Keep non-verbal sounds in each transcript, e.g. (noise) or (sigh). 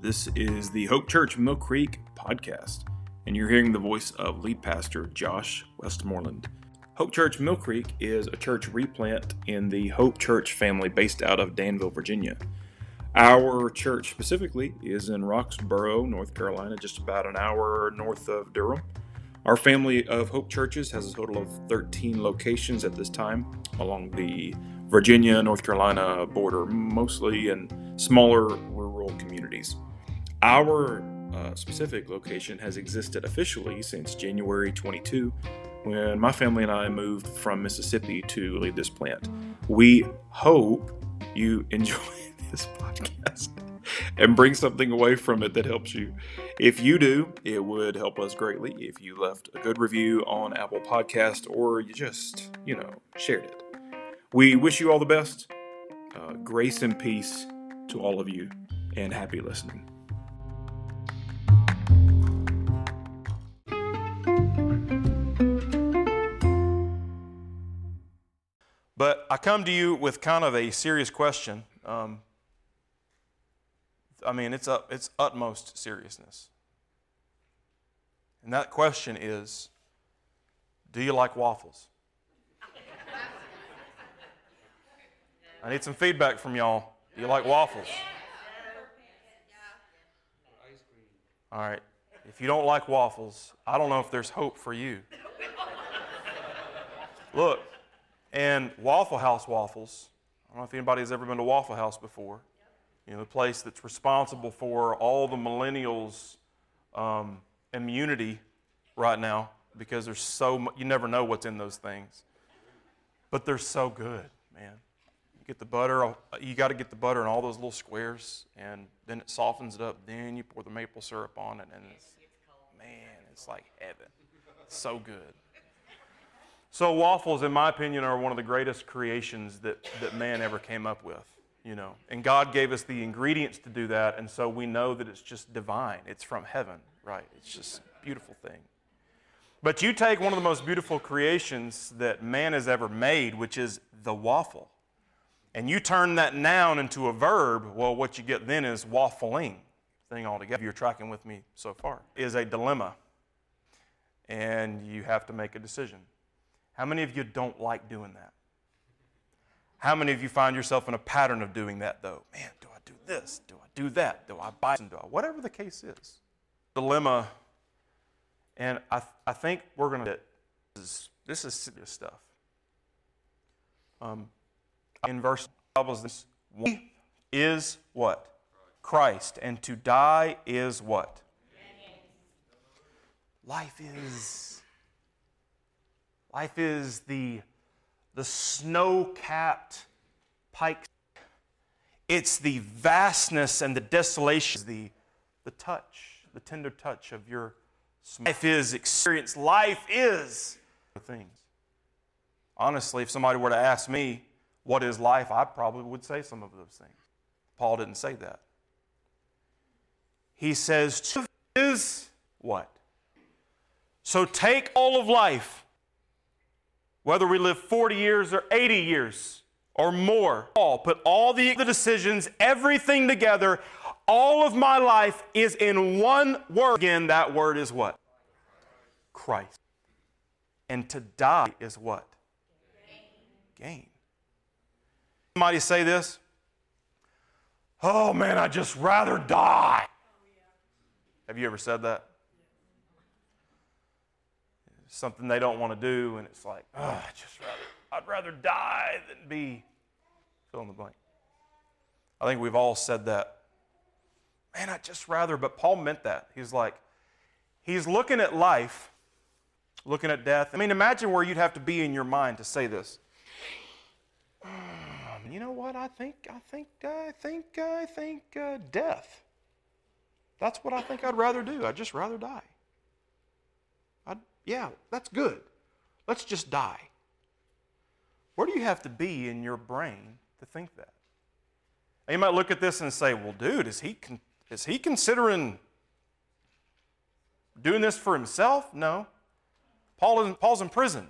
This is the Hope Church Mill Creek podcast, and you're hearing the voice of lead pastor Josh Westmoreland. Hope Church Mill Creek is a church replant in the Hope Church family based out of Danville, Virginia. Our church specifically is in Roxboro, North Carolina, just about an hour north of Durham. Our family of Hope churches has a total of 13 locations at this time along the Virginia, North Carolina border, mostly in smaller. Our uh, specific location has existed officially since January 22 when my family and I moved from Mississippi to lead this plant. We hope you (laughs) enjoy this podcast and bring something away from it that helps you. If you do, it would help us greatly if you left a good review on Apple Podcast or you just, you know, shared it. We wish you all the best. Uh, grace and peace to all of you, and happy listening. But I come to you with kind of a serious question. Um, I mean, it's, up, it's utmost seriousness. And that question is Do you like waffles? I need some feedback from y'all. Do you like waffles? All right. If you don't like waffles, I don't know if there's hope for you. Look, and Waffle House waffles, I don't know if anybody's ever been to Waffle House before. You know, the place that's responsible for all the millennials' um, immunity right now because there's so much, you never know what's in those things. But they're so good, man. You get the butter, you got to get the butter in all those little squares, and then it softens it up. Then you pour the maple syrup on it, and it's, man, it's like heaven. It's so good. So waffles, in my opinion, are one of the greatest creations that, that man ever came up with. You know, and God gave us the ingredients to do that, and so we know that it's just divine. It's from heaven, right? It's just beautiful thing. But you take one of the most beautiful creations that man has ever made, which is the waffle, and you turn that noun into a verb, well, what you get then is waffling thing altogether. You're tracking with me so far. Is a dilemma, and you have to make a decision. How many of you don't like doing that? How many of you find yourself in a pattern of doing that, though? Man, do I do this? Do I do that? Do I buy? Do I? Whatever the case is. Dilemma, and I, I think we're going to. This is serious stuff. Um, in verse Bibles, this is what Christ, and to die is what life is. Life is the, the snow capped pike. It's the vastness and the desolation, the, the touch, the tender touch of your smile. life is experience. Life is things. Honestly, if somebody were to ask me, what is life? I probably would say some of those things. Paul didn't say that. He says, is what? So take all of life whether we live 40 years or 80 years or more. All put all the, the decisions, everything together. All of my life is in one word. Again, that word is what? Christ. And to die is what? Gain. Somebody say this? Oh man, I'd just rather die. Have you ever said that? Something they don't want to do, and it's like, oh, I just rather, I'd rather die than be fill in the blank. I think we've all said that. Man, I'd just rather, but Paul meant that. He's like, he's looking at life, looking at death. I mean, imagine where you'd have to be in your mind to say this. Um, you know what? I think, I think, I think, I think uh, death. That's what I think I'd rather do. I'd just rather die. Yeah, that's good. Let's just die. Where do you have to be in your brain to think that? And you might look at this and say, well, dude, is he, con- is he considering doing this for himself? No. Paul is, Paul's in prison,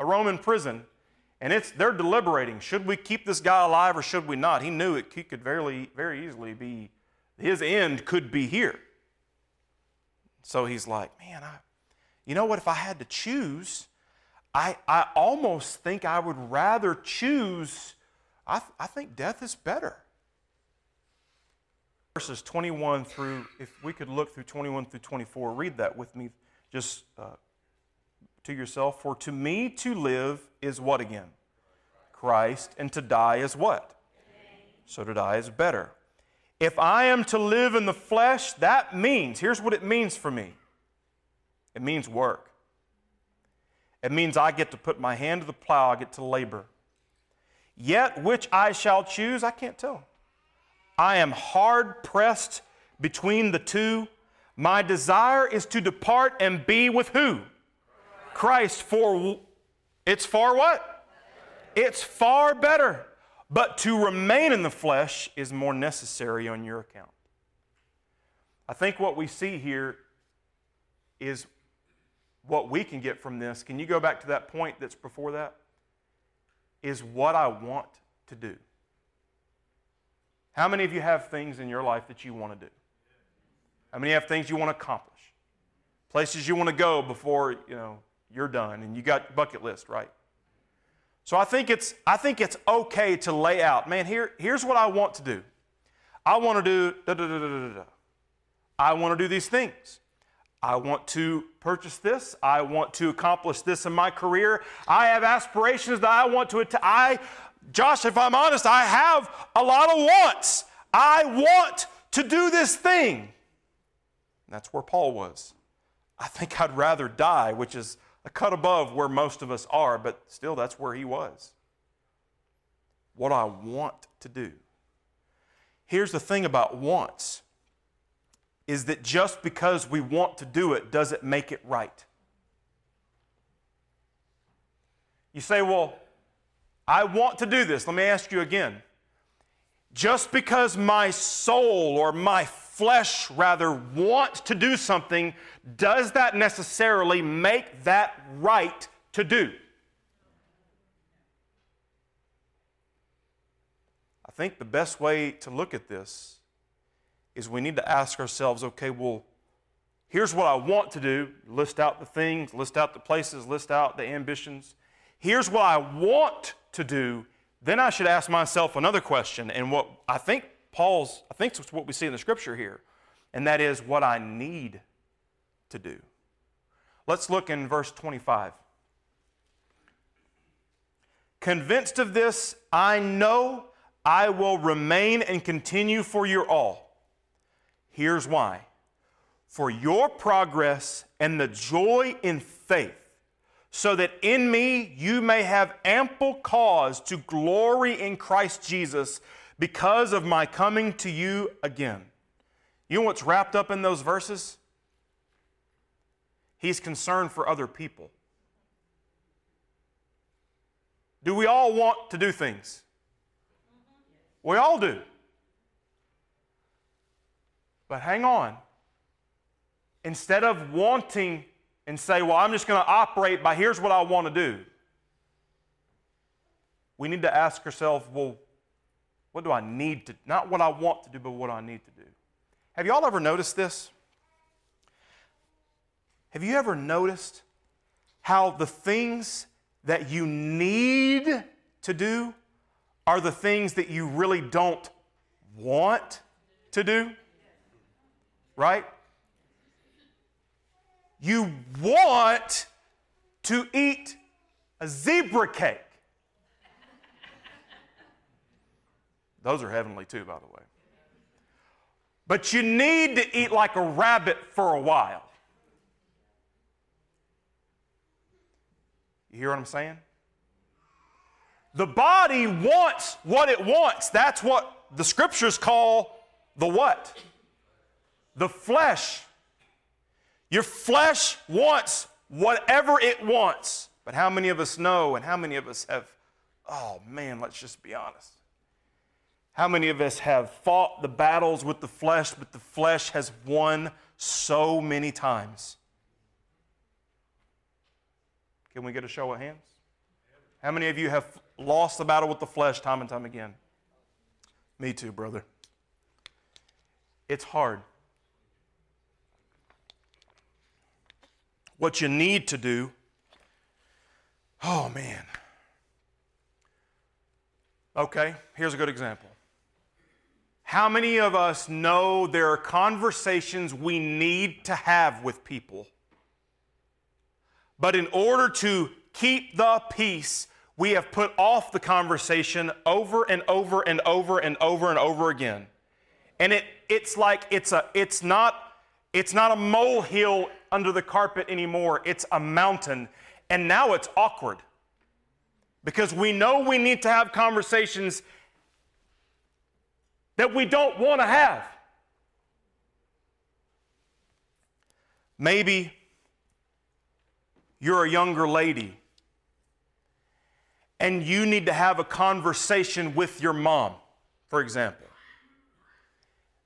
a Roman prison, and it's, they're deliberating. Should we keep this guy alive or should we not? He knew it, he could very, very easily be his end could be here. So he's like, man, I, you know what? If I had to choose, I, I almost think I would rather choose, I, th- I think death is better. Verses 21 through, if we could look through 21 through 24, read that with me just uh, to yourself. For to me to live is what again? Christ, and to die is what? So to die is better. If I am to live in the flesh, that means, here's what it means for me it means work. It means I get to put my hand to the plow, I get to labor. Yet which I shall choose, I can't tell. I am hard pressed between the two. My desire is to depart and be with who? Christ. For it's far what? It's far better. But to remain in the flesh is more necessary on your account. I think what we see here is what we can get from this. Can you go back to that point that's before that? Is what I want to do. How many of you have things in your life that you want to do? How many have things you want to accomplish? Places you want to go before, you know, you're done and you got your bucket list, right? So I think it's, I think it's okay to lay out, man, here, here's what I want to do. I want to do da da da da da da. I want to do these things. I want to purchase this. I want to accomplish this in my career. I have aspirations that I want to att- I Josh, if I'm honest, I have a lot of wants. I want to do this thing. That's where Paul was. I think I'd rather die, which is a cut above where most of us are, but still, that's where he was. What I want to do. Here's the thing about wants is that just because we want to do it doesn't make it right. You say, well, I want to do this. Let me ask you again. Just because my soul or my flesh rather wants to do something, does that necessarily make that right to do? I think the best way to look at this is we need to ask ourselves okay, well, here's what I want to do. List out the things, list out the places, list out the ambitions. Here's what I want to do. Then I should ask myself another question, and what I think Paul's, I think it's what we see in the scripture here, and that is what I need to do. Let's look in verse 25. Convinced of this, I know I will remain and continue for your all. Here's why for your progress and the joy in faith, so that in me you may have ample cause to glory in Christ Jesus because of my coming to you again. You know what's wrapped up in those verses? He's concerned for other people. Do we all want to do things? We all do. But hang on. Instead of wanting and say, well, I'm just going to operate by here's what I want to do, we need to ask ourselves, well, what do I need to, not what I want to do, but what I need to do. Have you all ever noticed this? Have you ever noticed how the things that you need to do are the things that you really don't want to do? Right? You want to eat a zebra cake. Those are heavenly too, by the way. But you need to eat like a rabbit for a while. You hear what I'm saying? The body wants what it wants. That's what the scriptures call the what? The flesh. Your flesh wants whatever it wants. But how many of us know and how many of us have, oh man, let's just be honest. How many of us have fought the battles with the flesh, but the flesh has won so many times? Can we get a show of hands? How many of you have lost the battle with the flesh time and time again? Me too, brother. It's hard. What you need to do, oh man. Okay, here's a good example. How many of us know there are conversations we need to have with people? But in order to keep the peace, we have put off the conversation over and over and over and over and over again. And it, it's like it's, a, it's, not, it's not a molehill under the carpet anymore, it's a mountain. And now it's awkward because we know we need to have conversations that we don't want to have. Maybe you're a younger lady and you need to have a conversation with your mom, for example.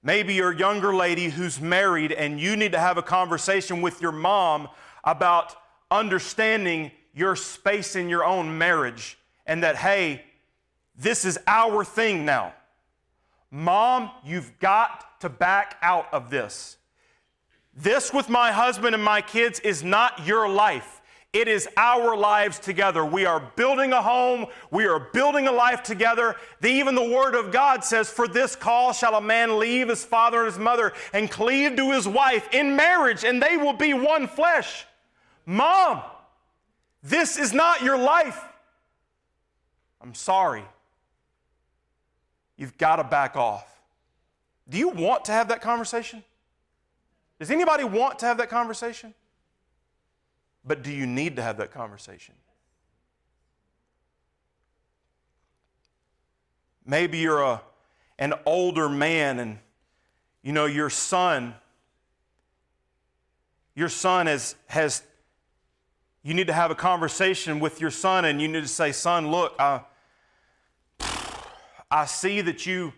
Maybe you're a younger lady who's married and you need to have a conversation with your mom about understanding your space in your own marriage and that, hey, this is our thing now. Mom, you've got to back out of this. This with my husband and my kids is not your life. It is our lives together. We are building a home. We are building a life together. The, even the Word of God says, For this call shall a man leave his father and his mother and cleave to his wife in marriage, and they will be one flesh. Mom, this is not your life. I'm sorry. You've got to back off. Do you want to have that conversation? Does anybody want to have that conversation? But do you need to have that conversation? Maybe you're a, an older man and you know your son your son has, has you need to have a conversation with your son and you need to say son look i, I see that you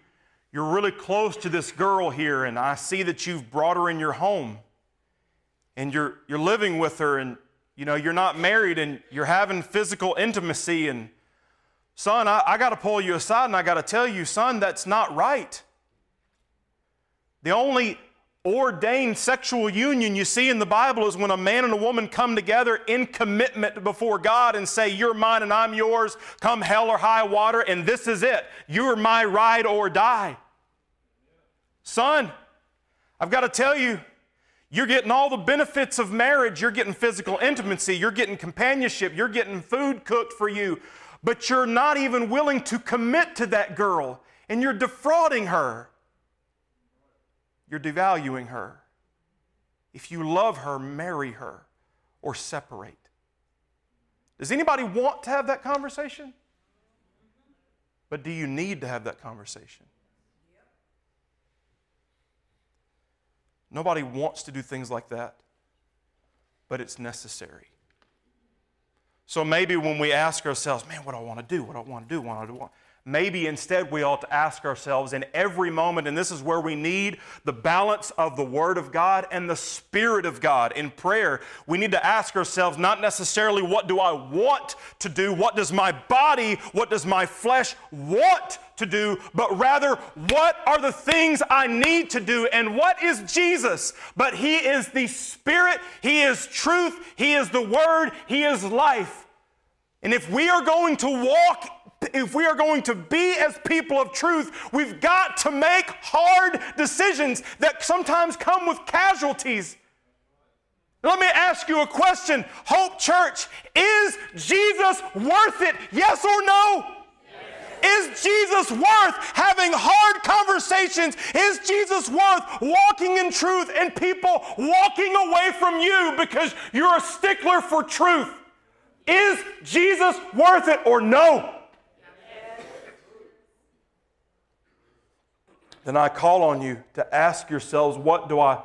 you're really close to this girl here and i see that you've brought her in your home and you're, you're living with her and you know, you're not married and you're having physical intimacy, and son, I, I got to pull you aside and I got to tell you, son, that's not right. The only ordained sexual union you see in the Bible is when a man and a woman come together in commitment before God and say, You're mine and I'm yours, come hell or high water, and this is it. You're my ride or die. Son, I've got to tell you, you're getting all the benefits of marriage. You're getting physical intimacy. You're getting companionship. You're getting food cooked for you. But you're not even willing to commit to that girl. And you're defrauding her. You're devaluing her. If you love her, marry her or separate. Does anybody want to have that conversation? But do you need to have that conversation? Nobody wants to do things like that, but it's necessary. So maybe when we ask ourselves, man, what do I want to do? What do I want to do? What do I want? Maybe instead we ought to ask ourselves in every moment, and this is where we need the balance of the Word of God and the Spirit of God in prayer. We need to ask ourselves not necessarily what do I want to do, what does my body, what does my flesh want to do, but rather what are the things I need to do and what is Jesus? But He is the Spirit, He is truth, He is the Word, He is life. And if we are going to walk if we are going to be as people of truth, we've got to make hard decisions that sometimes come with casualties. Let me ask you a question Hope Church, is Jesus worth it? Yes or no? Is Jesus worth having hard conversations? Is Jesus worth walking in truth and people walking away from you because you're a stickler for truth? Is Jesus worth it or no? Then I call on you to ask yourselves, what do I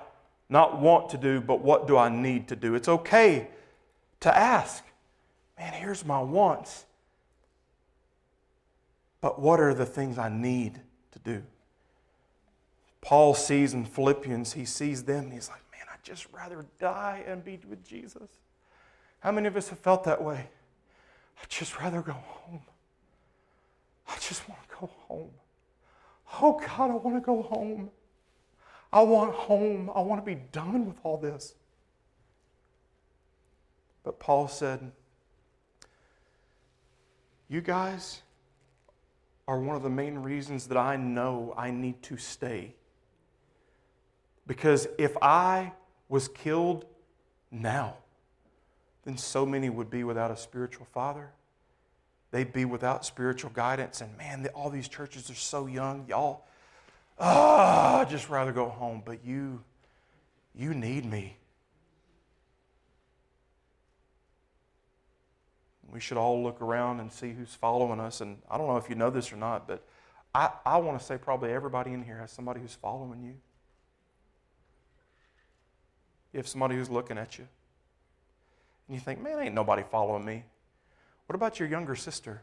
not want to do, but what do I need to do? It's okay to ask, man, here's my wants. But what are the things I need to do? Paul sees in Philippians, he sees them, and he's like, man, I'd just rather die and be with Jesus. How many of us have felt that way? I'd just rather go home. I just want to go home. Oh God, I want to go home. I want home. I want to be done with all this. But Paul said, You guys are one of the main reasons that I know I need to stay. Because if I was killed now, then so many would be without a spiritual father. They'd be without spiritual guidance. And man, all these churches are so young. Y'all, ah, oh, I'd just rather go home. But you, you need me. We should all look around and see who's following us. And I don't know if you know this or not, but I, I want to say probably everybody in here has somebody who's following you. You have somebody who's looking at you. And you think, man, ain't nobody following me. What about your younger sister?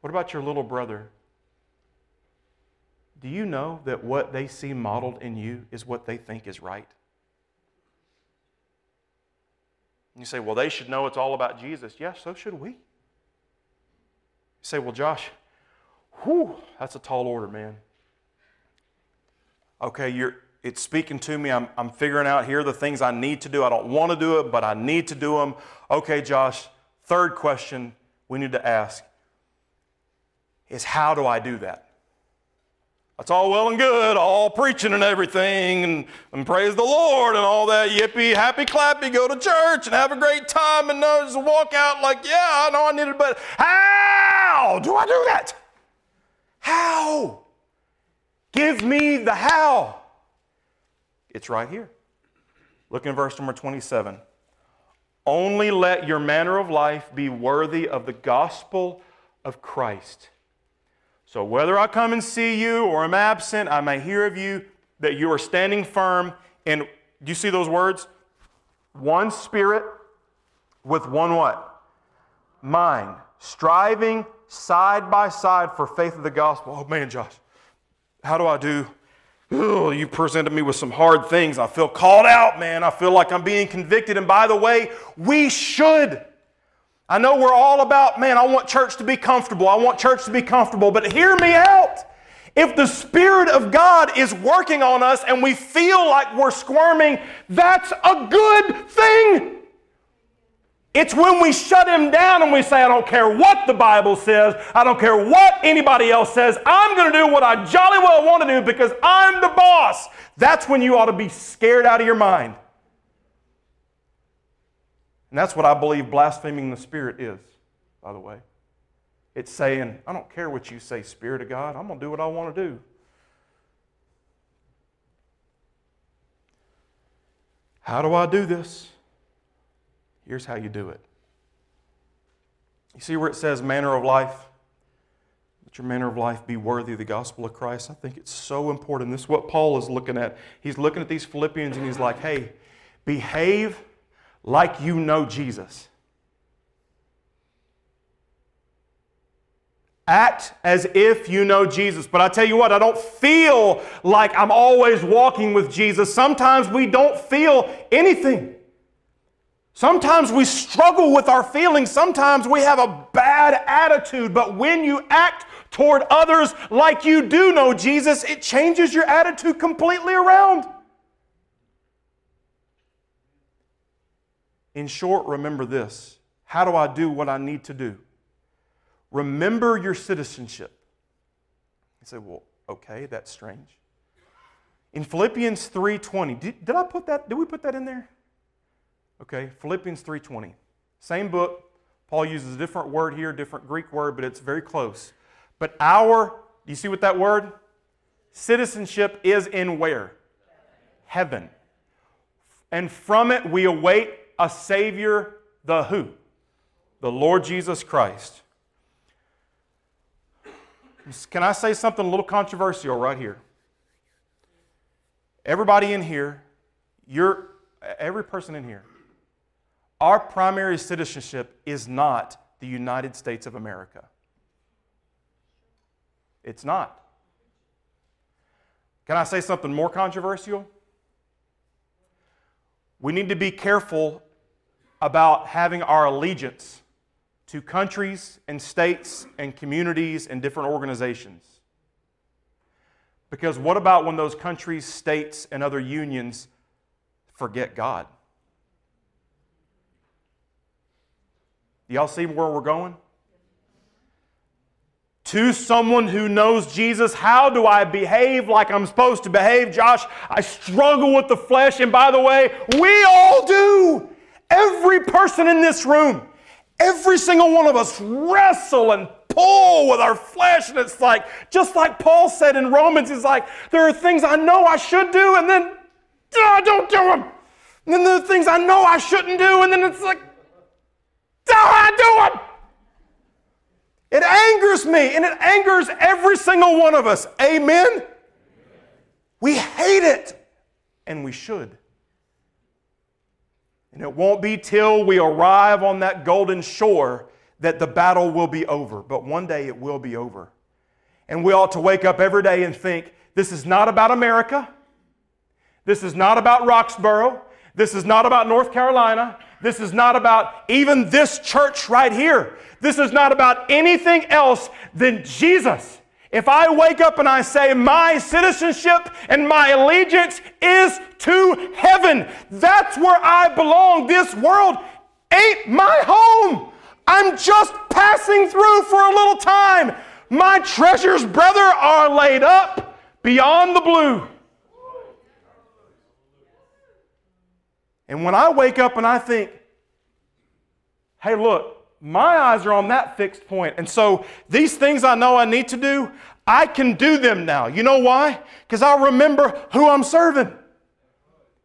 What about your little brother? Do you know that what they see modeled in you is what they think is right? you say, well, they should know it's all about Jesus. Yes, so should we. You say, well, Josh, whew, that's a tall order, man. Okay, you're, it's speaking to me. I'm, I'm figuring out here the things I need to do. I don't want to do it, but I need to do them. Okay, Josh, third question we need to ask is how do I do that? That's all well and good, all preaching and everything, and, and praise the Lord and all that. Yippee, happy, clappy, go to church and have a great time and uh, just walk out like, yeah, I know I need it, but how do I do that? How? Give me the how. It's right here. Look in verse number 27. Only let your manner of life be worthy of the gospel of Christ so whether I come and see you or I'm absent, I may hear of you that you are standing firm And do you see those words? One spirit with one what? Mind. Striving side by side for faith of the gospel. Oh man, Josh, how do I do? Oh, you presented me with some hard things. I feel called out, man. I feel like I'm being convicted. And by the way, we should. I know we're all about, man, I want church to be comfortable. I want church to be comfortable. But hear me out. If the Spirit of God is working on us and we feel like we're squirming, that's a good thing. It's when we shut him down and we say, I don't care what the Bible says, I don't care what anybody else says, I'm going to do what I jolly well want to do because I'm the boss. That's when you ought to be scared out of your mind. And that's what I believe blaspheming the Spirit is, by the way. It's saying, I don't care what you say, Spirit of God, I'm going to do what I want to do. How do I do this? Here's how you do it. You see where it says manner of life? Let your manner of life be worthy of the gospel of Christ. I think it's so important. This is what Paul is looking at. He's looking at these Philippians and he's like, hey, behave like you know Jesus. Act as if you know Jesus. But I tell you what, I don't feel like I'm always walking with Jesus. Sometimes we don't feel anything. Sometimes we struggle with our feelings. Sometimes we have a bad attitude. But when you act toward others like you do know Jesus, it changes your attitude completely around. In short, remember this. How do I do what I need to do? Remember your citizenship. You say, well, okay, that's strange. In Philippians 3:20, did, did I put that? Did we put that in there? Okay, Philippians 3:20. Same book. Paul uses a different word here, different Greek word, but it's very close. But our, do you see what that word? Citizenship is in where? Heaven. And from it we await a Savior, the who? The Lord Jesus Christ. Can I say something a little controversial right here? Everybody in here, you're, every person in here, our primary citizenship is not the United States of America. It's not. Can I say something more controversial? We need to be careful about having our allegiance to countries and states and communities and different organizations. Because what about when those countries, states, and other unions forget God? Do y'all see where we're going? To someone who knows Jesus, how do I behave like I'm supposed to behave? Josh, I struggle with the flesh, and by the way, we all do. Every person in this room, every single one of us wrestle and pull with our flesh. And it's like, just like Paul said in Romans, he's like, there are things I know I should do, and then I don't do them. And then there are things I know I shouldn't do, and then it's like, oh, I do them. It angers me, and it angers every single one of us. Amen? We hate it, and we should. And it won't be till we arrive on that golden shore that the battle will be over. But one day it will be over. And we ought to wake up every day and think this is not about America. This is not about Roxboro. This is not about North Carolina. This is not about even this church right here. This is not about anything else than Jesus. If I wake up and I say, My citizenship and my allegiance is to heaven, that's where I belong. This world ain't my home. I'm just passing through for a little time. My treasures, brother, are laid up beyond the blue. And when I wake up and I think, hey, look, my eyes are on that fixed point. And so these things I know I need to do, I can do them now. You know why? Because I remember who I'm serving.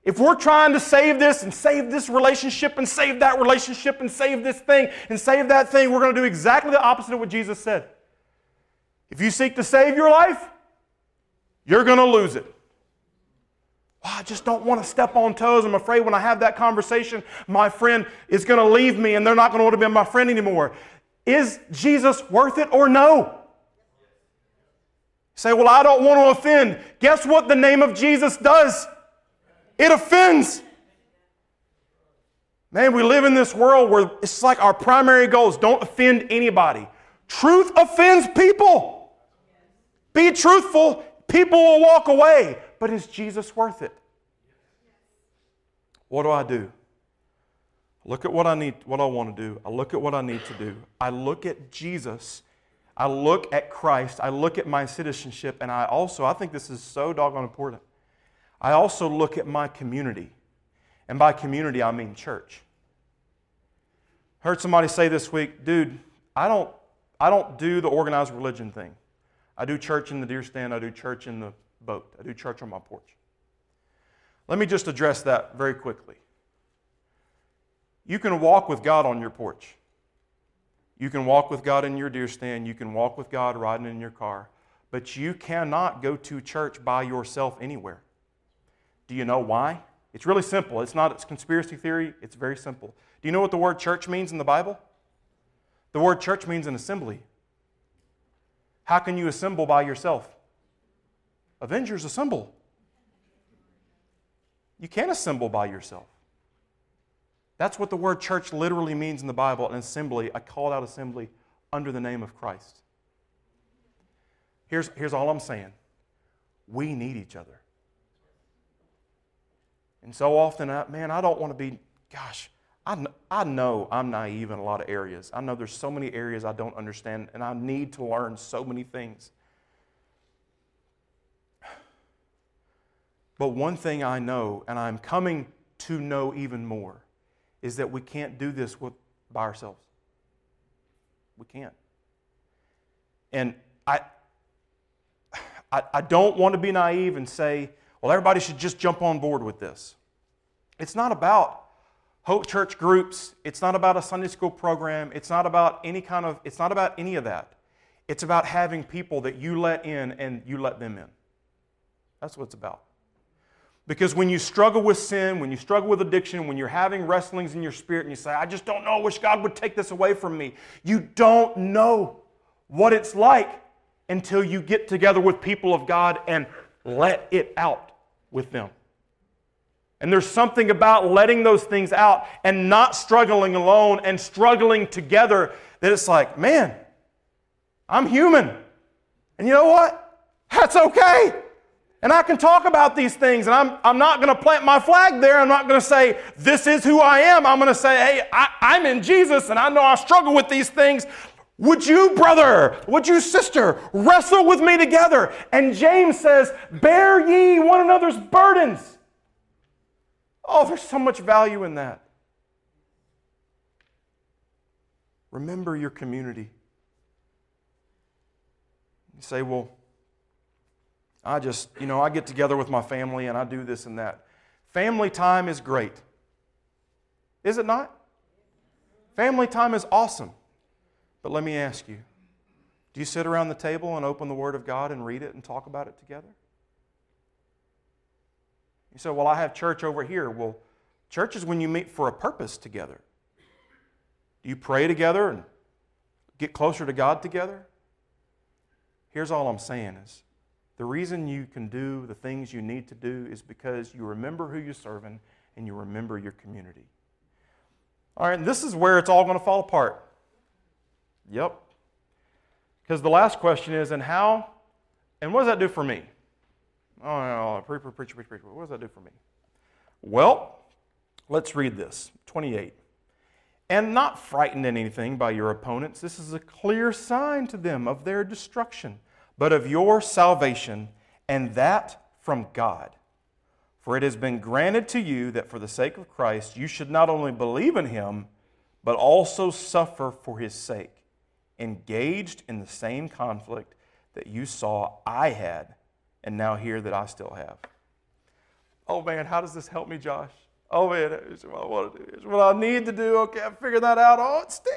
If we're trying to save this and save this relationship and save that relationship and save this thing and save that thing, we're going to do exactly the opposite of what Jesus said. If you seek to save your life, you're going to lose it. Oh, I just don't want to step on toes. I'm afraid when I have that conversation, my friend is going to leave me and they're not going to want to be my friend anymore. Is Jesus worth it or no? say, well, I don't want to offend. Guess what the name of Jesus does? It offends. Man, we live in this world where it's like our primary goal is don't offend anybody. Truth offends people. Be truthful, people will walk away. But is Jesus worth it? What do I do? Look at what I need, what I want to do. I look at what I need to do. I look at Jesus. I look at Christ. I look at my citizenship. And I also, I think this is so doggone important. I also look at my community. And by community, I mean church. Heard somebody say this week, dude, I don't, I don't do the organized religion thing. I do church in the deer stand, I do church in the boat, I do church on my porch. Let me just address that very quickly. You can walk with God on your porch. You can walk with God in your deer stand. You can walk with God riding in your car. But you cannot go to church by yourself anywhere. Do you know why? It's really simple. It's not it's conspiracy theory, it's very simple. Do you know what the word church means in the Bible? The word church means an assembly. How can you assemble by yourself? Avengers assemble. You can't assemble by yourself. That's what the word church literally means in the Bible an assembly, a called out assembly under the name of Christ. Here's, here's all I'm saying we need each other. And so often, I, man, I don't want to be, gosh, I, I know I'm naive in a lot of areas. I know there's so many areas I don't understand, and I need to learn so many things. But one thing I know, and I'm coming to know even more, is that we can't do this with, by ourselves. We can't. And I, (sighs) I, I don't want to be naive and say, well, everybody should just jump on board with this. It's not about Hope Church groups. It's not about a Sunday school program. It's not about any kind of, it's not about any of that. It's about having people that you let in and you let them in. That's what it's about. Because when you struggle with sin, when you struggle with addiction, when you're having wrestlings in your spirit and you say, I just don't know, I wish God would take this away from me, you don't know what it's like until you get together with people of God and let it out with them. And there's something about letting those things out and not struggling alone and struggling together that it's like, man, I'm human. And you know what? That's okay. And I can talk about these things, and I'm, I'm not going to plant my flag there. I'm not going to say, This is who I am. I'm going to say, Hey, I, I'm in Jesus, and I know I struggle with these things. Would you, brother, would you, sister, wrestle with me together? And James says, Bear ye one another's burdens. Oh, there's so much value in that. Remember your community. You say, Well, I just, you know, I get together with my family and I do this and that. Family time is great. Is it not? Family time is awesome. But let me ask you do you sit around the table and open the Word of God and read it and talk about it together? You say, Well, I have church over here. Well, church is when you meet for a purpose together. Do you pray together and get closer to God together? Here's all I'm saying is the reason you can do the things you need to do is because you remember who you're serving and you remember your community. All right, and this is where it's all going to fall apart. Yep. Because the last question is, and how, and what does that do for me? Oh, no, oh, preacher, preacher, preacher, preach. What does that do for me? Well, let's read this 28. And not frightened at anything by your opponents, this is a clear sign to them of their destruction but of your salvation, and that from God. For it has been granted to you that for the sake of Christ you should not only believe in him, but also suffer for his sake, engaged in the same conflict that you saw I had, and now hear that I still have. Oh man, how does this help me, Josh? Oh man, here's what I want to do. Here's what I need to do. Okay, I figured that out. Oh, it stings,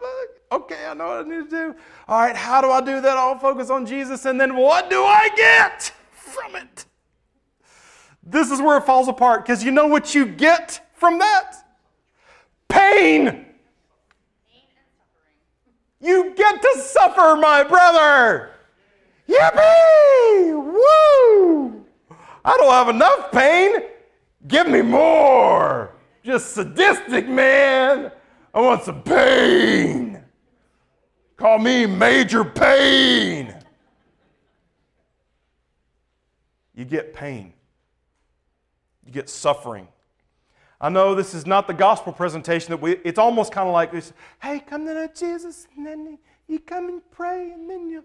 but okay, I know what I need to do. All right, how do I do that? I'll focus on Jesus, and then what do I get from it? This is where it falls apart because you know what you get from that? Pain. You get to suffer, my brother. Yippee! Woo! I don't have enough pain. Give me more. Just sadistic, man. I want some pain. Call me Major Pain. You get pain, you get suffering. I know this is not the gospel presentation that we, it's almost kind of like this hey, come to know Jesus, and then you come and pray, and then you,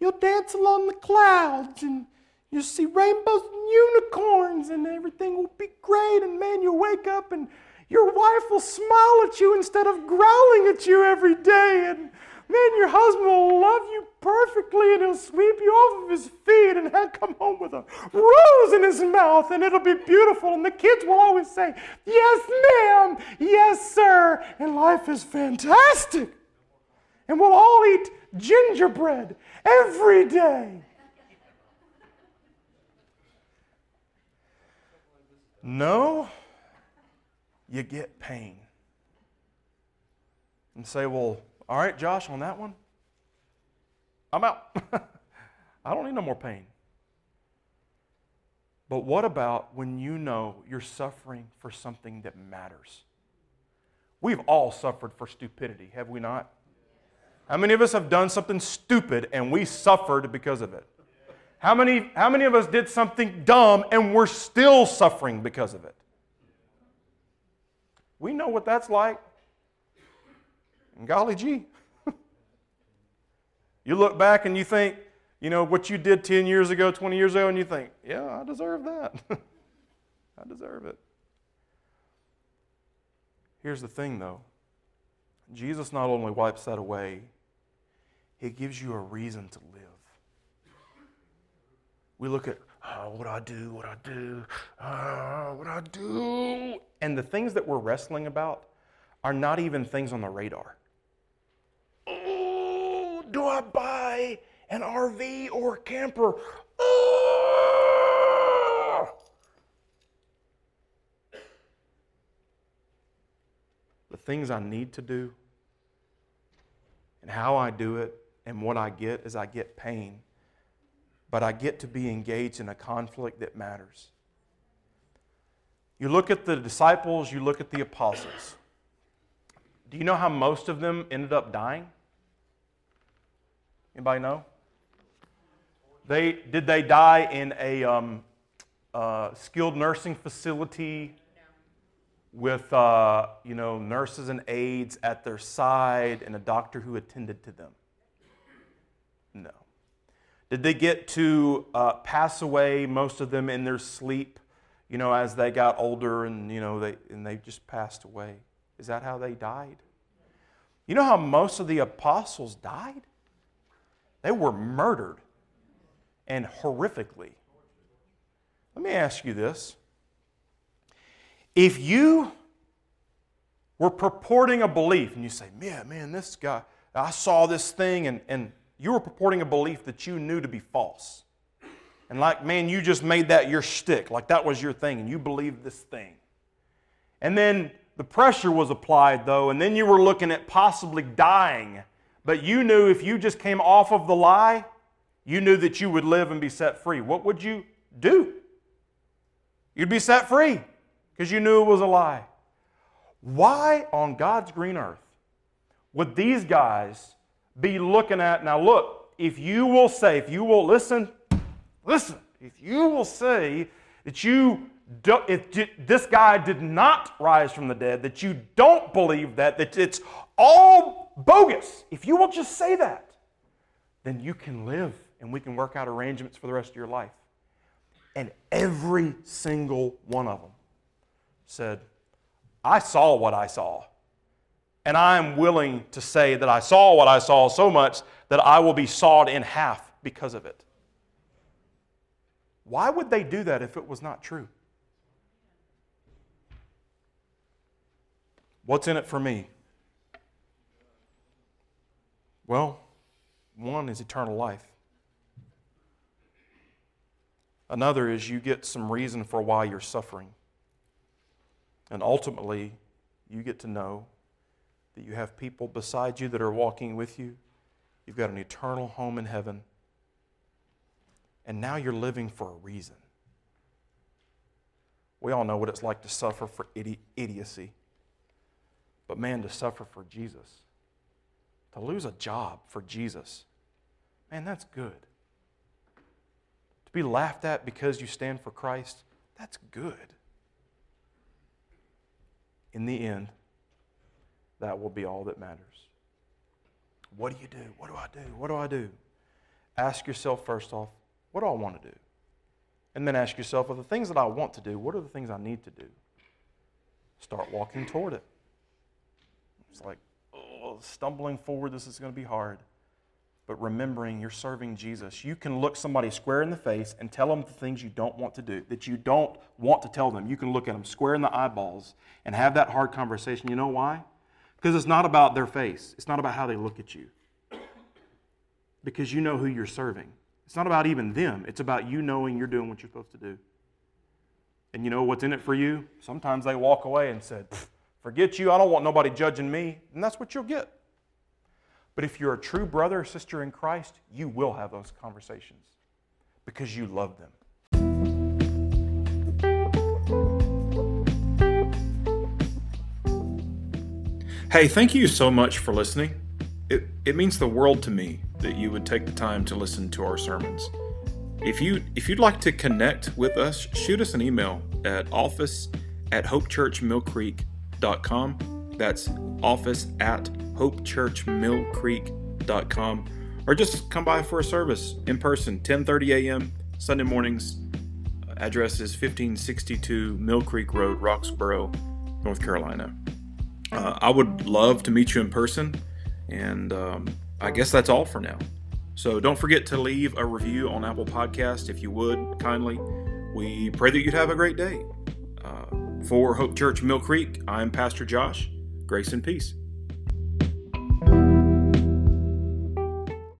you'll dance along the clouds, and You'll see rainbows and unicorns, and everything will be great. And man, you'll wake up and your wife will smile at you instead of growling at you every day. And man, your husband will love you perfectly and he'll sweep you off of his feet and he'll come home with a rose in his mouth and it'll be beautiful. And the kids will always say, Yes, ma'am, yes, sir. And life is fantastic. And we'll all eat gingerbread every day. No, you get pain. And say, well, all right, Josh, on that one, I'm out. (laughs) I don't need no more pain. But what about when you know you're suffering for something that matters? We've all suffered for stupidity, have we not? How many of us have done something stupid and we suffered because of it? How many, how many of us did something dumb and we're still suffering because of it? We know what that's like. And golly gee. (laughs) you look back and you think, you know, what you did 10 years ago, 20 years ago, and you think, yeah, I deserve that. (laughs) I deserve it. Here's the thing, though Jesus not only wipes that away, He gives you a reason to live. We look at, oh, what I do, what I do, oh, what I do. And the things that we're wrestling about are not even things on the radar. Oh, do I buy an RV or camper? The things I need to do and how I do it and what I get is I get pain but I get to be engaged in a conflict that matters. You look at the disciples, you look at the apostles. Do you know how most of them ended up dying? Anybody know? They, did they die in a um, uh, skilled nursing facility with uh, you know nurses and aides at their side and a doctor who attended to them? No. Did they get to uh, pass away, most of them in their sleep, you know, as they got older and, you know, they, and they just passed away? Is that how they died? You know how most of the apostles died? They were murdered and horrifically. Let me ask you this. If you were purporting a belief and you say, man, man, this guy, I saw this thing and, and you were purporting a belief that you knew to be false. And like, man, you just made that your shtick, like that was your thing, and you believed this thing. And then the pressure was applied, though, and then you were looking at possibly dying. But you knew if you just came off of the lie, you knew that you would live and be set free. What would you do? You'd be set free because you knew it was a lie. Why on God's green earth would these guys be looking at. Now, look, if you will say, if you will listen, listen, if you will say that you do, if this guy did not rise from the dead, that you don't believe that, that it's all bogus, if you will just say that, then you can live and we can work out arrangements for the rest of your life. And every single one of them said, I saw what I saw. And I am willing to say that I saw what I saw so much that I will be sawed in half because of it. Why would they do that if it was not true? What's in it for me? Well, one is eternal life. Another is you get some reason for why you're suffering. And ultimately, you get to know that you have people beside you that are walking with you. You've got an eternal home in heaven. And now you're living for a reason. We all know what it's like to suffer for idi- idiocy. But man, to suffer for Jesus, to lose a job for Jesus, man, that's good. To be laughed at because you stand for Christ, that's good. In the end, that will be all that matters. What do you do? What do I do? What do I do? Ask yourself first off, what do I want to do? And then ask yourself, of the things that I want to do, what are the things I need to do? Start walking toward it. It's like, oh, stumbling forward, this is going to be hard. But remembering you're serving Jesus, you can look somebody square in the face and tell them the things you don't want to do, that you don't want to tell them. You can look at them square in the eyeballs and have that hard conversation. You know why? Because it's not about their face, it's not about how they look at you. Because you know who you're serving. It's not about even them, it's about you knowing you're doing what you're supposed to do. And you know what's in it for you? Sometimes they walk away and said, Forget you, I don't want nobody judging me. And that's what you'll get. But if you're a true brother or sister in Christ, you will have those conversations because you love them. Hey, thank you so much for listening. It, it means the world to me that you would take the time to listen to our sermons. If, you, if you'd like to connect with us, shoot us an email at office at hopechurchmillcreek.com. That's office at hopechurchmillcreek.com. Or just come by for a service in person, 10:30 a.m. Sunday mornings. Address is 1562 Mill Creek Road, Roxboro, North Carolina. Uh, I would love to meet you in person, and um, I guess that's all for now. So don't forget to leave a review on Apple Podcast if you would kindly. We pray that you'd have a great day. Uh, for Hope Church Mill Creek, I'm Pastor Josh. Grace and peace.